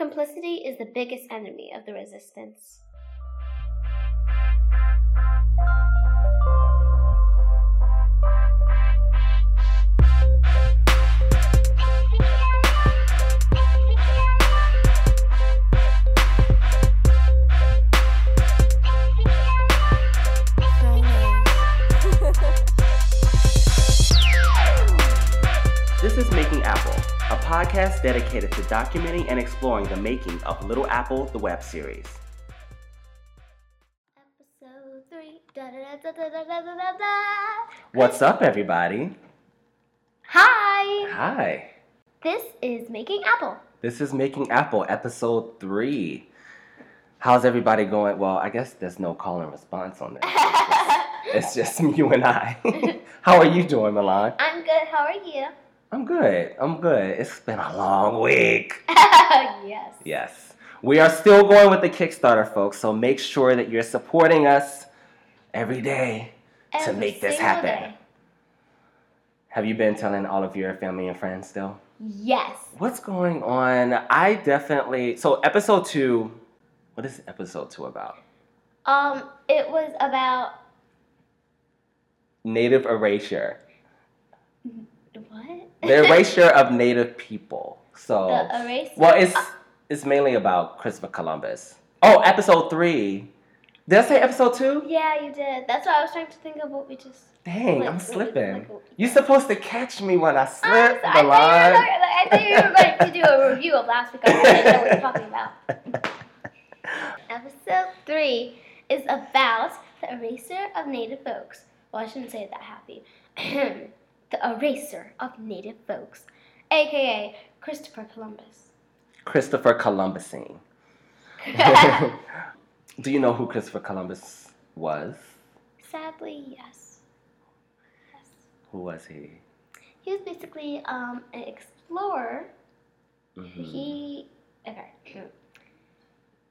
Complicity is the biggest enemy of the resistance. This is Making Apple, a podcast dedicated to documenting and exploring the making of Little Apple, the web series. Episode three. What's up, everybody? Hi. Hi. This is Making Apple. This is Making Apple, episode three. How's everybody going? Well, I guess there's no call and response on this. it's just you and I. How are you doing, Milan? I'm good. How are you? I'm good. I'm good. It's been a long week. yes. Yes. We are still going with the Kickstarter, folks, so make sure that you're supporting us every day to make this happen. day. Have you been telling all of your family and friends still? Yes. What's going on? I definitely. So, episode two. What is episode two about? Um, it was about Native erasure. What? The erasure of Native people. So, the erase. well, it's it's mainly about Christopher Columbus. Oh, episode three. Did I say episode two? Yeah, you did. That's why I was trying to think of what we just. Dang, like, I'm what slipping. like, You're supposed to catch me when I slip the I, thought line. you were, like, I thought you were going to do a review of last week. I didn't know what you're talking about. Episode three is about the eraser of native folks. Well, I shouldn't say it that happy. the eraser of native folks, aka Christopher Columbus. Christopher Columbusing. Do you know who Christopher Columbus was? Sadly, yes. Yes. Who was he? He was basically um, an explorer. Mhm. He okay.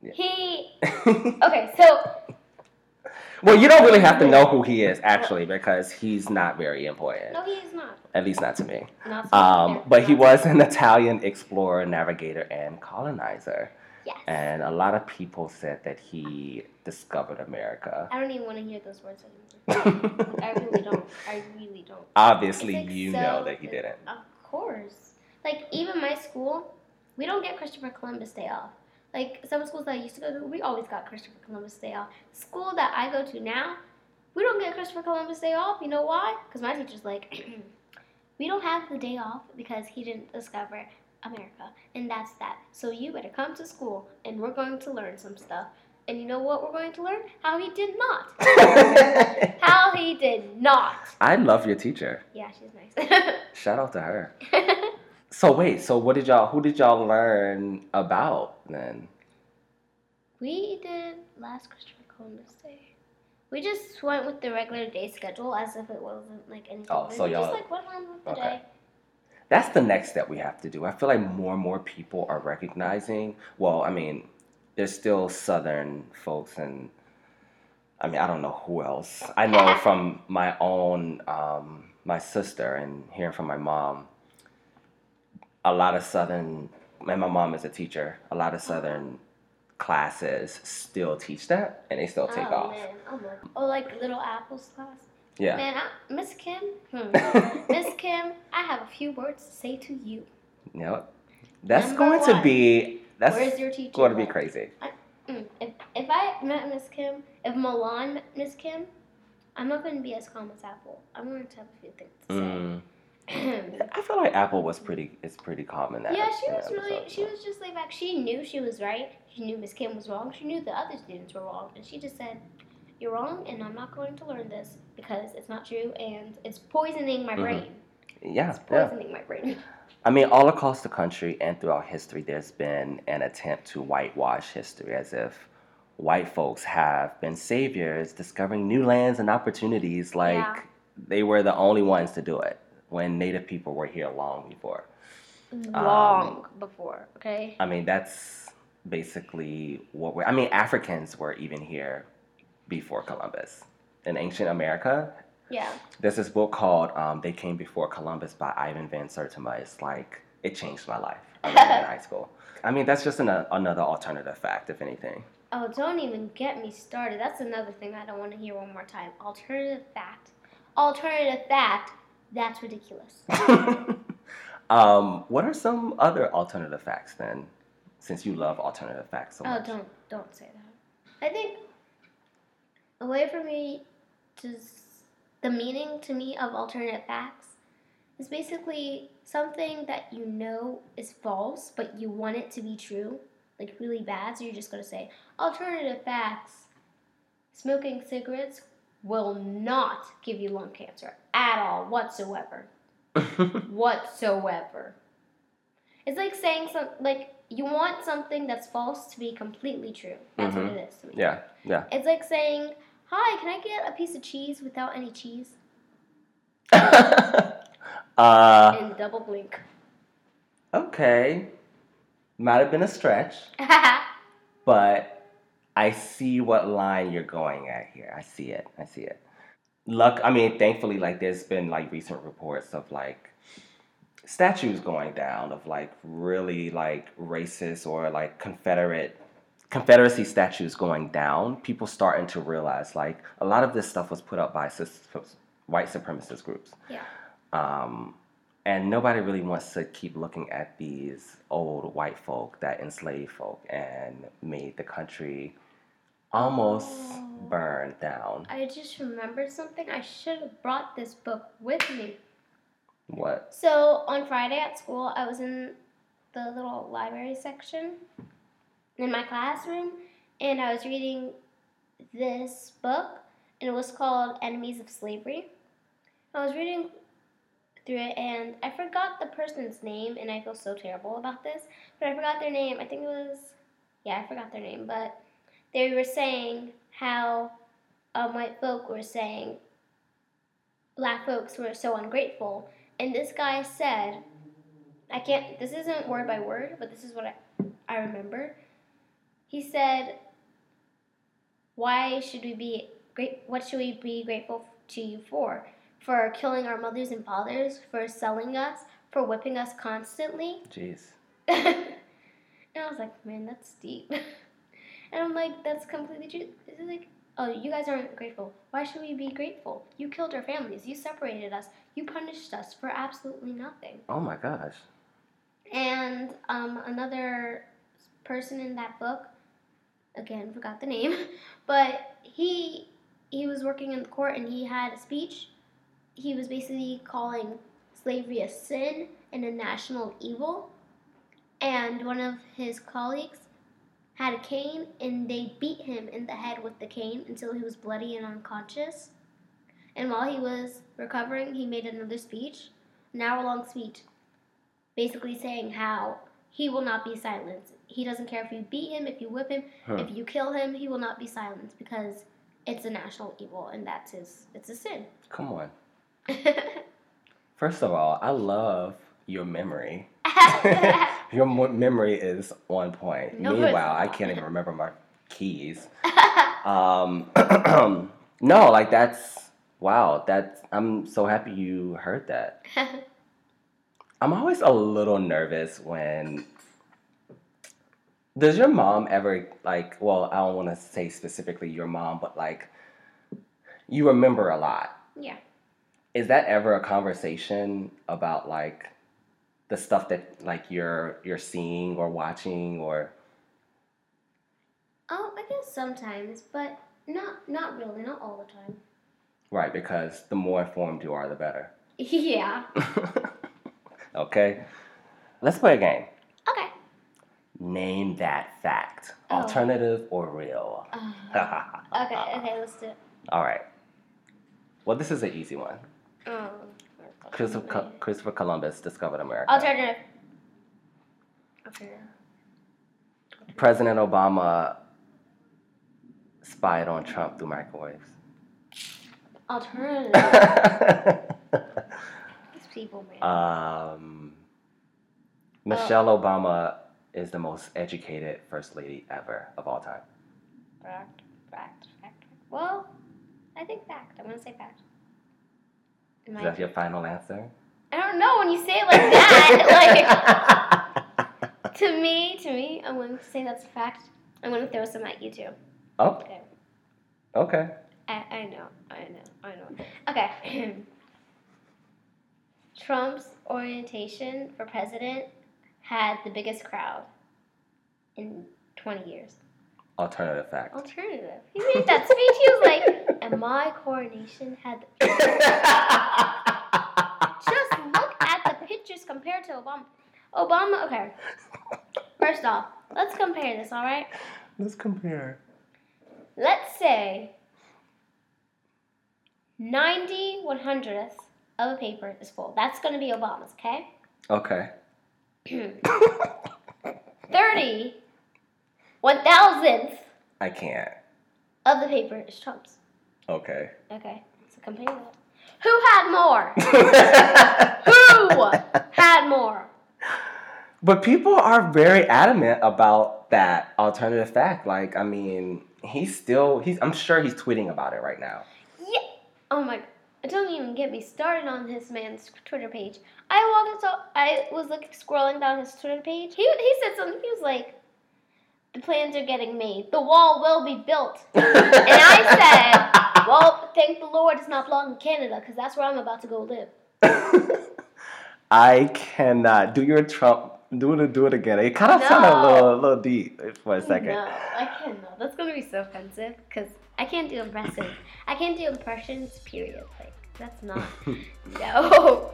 Yeah. He okay. So well, you don't really have to know who he is actually because he's not very important. no, he is not. At least not to me. Not Um, but he was an Italian explorer, navigator, and colonizer. Yes. And a lot of people said that he discovered America. I don't even want to hear those words anymore. I really don't. I really don't. Obviously, like you so- know that he didn't. Of course. Like even my school, we don't get Christopher Columbus Day off. Like some schools that I used to go to, we always got Christopher Columbus Day off. School that I go to now, we don't get Christopher Columbus Day off. You know why? Because my teacher's like, we don't have the day off because he didn't discover America, and that's that. So you better come to school, and we're going to learn some stuff. And you know what we're going to learn? How he did not. How he did not. I love your teacher. Yeah, she's nice. Shout out to her. So wait, so what did y'all? Who did y'all learn about then? we did last Christopher Columbus Day. We just went with the regular day schedule as if it wasn't like anything. Oh, so we y'all- just like went on with the okay. day. That's the next step we have to do. I feel like more and more people are recognizing. Well, I mean, there's still Southern folks, and I mean, I don't know who else. I know from my own, um, my sister, and hearing from my mom. A lot of Southern, and my mom is a teacher. A lot of Southern classes still teach that, and they still take oh, off. Man. Oh, oh, like Little Apples class. Yeah. Man, I, Miss Kim, hmm. Miss Kim, I have a few words to say to you. Yep. That's Number going to be. That's Where's your teacher? going to be crazy. Mm, If, if I met Miss Kim, if Milan met Miss Kim, I'm not going to be as calm as Apple. I'm going to have a few things to Mm. I feel like Apple was pretty. It's pretty common that. Yeah, she was really. She was just laid back. She knew she was right. She knew Miss Kim was wrong. She knew the other students were wrong, and she just said, "You're wrong, and I'm not going to learn this because it's not true, and it's poisoning my Mhm. brain. Yeah, It's yeah. poisoning my brain." I mean, all across the country and throughout history, there's been an attempt to whitewash history as if white folks have been saviors, discovering new lands and opportunities, like Yeah. they were the only ones to do it when Native people were here long before. Long before, okay. I mean, that's basically what we're. I mean, Africans were even here before Columbus. In ancient America, Yeah. there's this book called um, "They Came Before Columbus" by Ivan Van Sertima. It's like it changed my life. than in high school. I mean, that's just an, another alternative fact, if anything. Oh, don't even get me started. That's another thing I don't want to hear one more time. Alternative fact. Alternative fact. That's ridiculous. um, what are some other alternative facts then? Since you love alternative facts so much. Oh, don't don't say that. I think a way for me to the meaning to me of alternative facts is basically something that you know is false, but you want it to be true, like really bad. So you're just gonna say alternative facts. Smoking cigarettes will not give you lung cancer at all whatsoever whatsoever. It's like saying some like you want something that's false to be completely true. That's what Mhm. it is to me. yeah, yeah. It's like saying, "Hi, can I get a piece of cheese without any cheese?" uh, And double blink. okay. Might have been a stretch, but I see what line you're going at here. I see it. I see it. Luck. I mean, thankfully, like there's been like recent reports of like statues going down of like really like racist or like Confederate Confederacy statues going down. People starting to realize like a lot of this stuff was put up by white supremacist groups. yeah. Um, and nobody really wants to keep looking at these old white folk that enslaved folk and made the country almost Oh. burn down. I just remembered something. I should have brought this book with me. What? So on Friday at school, I was in the little library section in my classroom, and I was reading this book, and it was called Enemies of Slavery. I was reading through it, and I forgot the person's name, and I feel so terrible about this, but I forgot their name. I think it was, yeah, I forgot their name, but they were saying how um, white folk were saying black folks were so ungrateful and this guy said, I can't, this isn't word by word, but this is what I, I remember. He said, Why should we be great? What should we be grateful to you for? For killing our mothers and fathers, for selling us, for whipping us constantly? Jeez. and I was like, Man, that's deep. and I'm like, That's completely true. This is like, Oh, you guys aren't grateful. Why should we be grateful? You killed our families. You separated us. You punished us for absolutely nothing. Oh my gosh. And um, another person in that book, again, forgot the name, but he he was working in the court and he had a speech. He was basically calling slavery a sin and a national evil. And one of his colleagues had a cane and they beat him in the head with the cane until he was bloody and unconscious. And while he was recovering, he made another speech, an hour long speech, basically saying how he will not be silenced. He doesn't care if you beat him, if you whip him, Huh. if you kill him, he will not be silenced because it's a national evil and that's his it's a sin. Come on. First of all, I love your memory. your mo- memory is on point. No, Meanwhile, I can't even remember my keys. Um, no, like that's wow. That's I'm so happy you heard that. I'm always a little nervous when. Does your mom ever like? Well, I don't want to say specifically your mom, but like, you remember a lot. yeah. Is that ever a conversation about like the stuff that like you're you're seeing or watching or? Oh, I guess sometimes, but not not really, not all the time. Right, because the more informed you are, the better. yeah. okay, let's play a game. Okay. Name that fact. Oh. Alternative or real? Uh, okay, okay, let's do it. All right. Well, this is an easy one. Um, Christopher, Christopher Columbus discovered America. Alternative. Alternative. President Obama spied on Trump through microwaves. Alternative. These people, man. um, Michelle Obama is the most educated first lady ever of all time. fact, fact, fact. Well, I think fact. I'm gonna say fact. Am Is I? that your final answer? I don't know when you say it like that. like To me, to me, I'm going to say that's a fact. I'm going to throw some at you too. Oh, Okay. okay. I, I know, I know, I know. Okay. Trump's orientation for president had the biggest crowd in 20 years. Alternative fact. Alternative. He made that speech. He was like, and my coronation had. Just look at the pictures compared to Obama. Obama, okay. First off, let's compare this, all right? Let's compare. Let's say 90 one hundredths of a paper is full. That's going to be Obama's, okay? Okay. 30 one thousandth I can't. of the paper is Trump's. Okay. Okay, so compare that. Who had more? Who had more? But people are very adamant about that alternative fact. Like, I mean, he's still he's I'm sure he's tweeting about it right now. Yeah. Oh my. Don't even get me started on this man's Twitter page. I walked into. I was like scrolling down his Twitter page. He he said something. He was like, "The plans are getting made. The wall will be built." And I said, "Well, thank the Lord it's not belong in Canada, because that's where I'm about to go live." I cannot do your Trump do it do it again. It kind of sounded a little a little deep for a second. No, I cannot. That's gonna be so offensive because I can't do impressions. I can't do impressions. Period. Like that's not. no.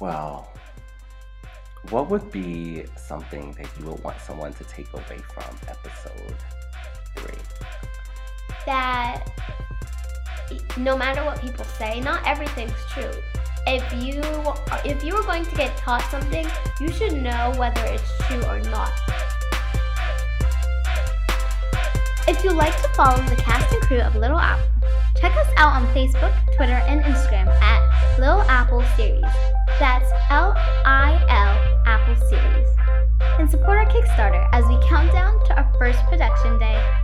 Well, what would be something that you would want someone to take away from episode three? That no matter what people say, not everything's true. If you if you are going to get taught something, you should know whether it's true or not. If you like to follow the cast and crew of Little Apple, check us out on Facebook, Twitter, and Instagram at Little Apple Series. That's L I L Apple Series. And support our Kickstarter as we count down to our first production day.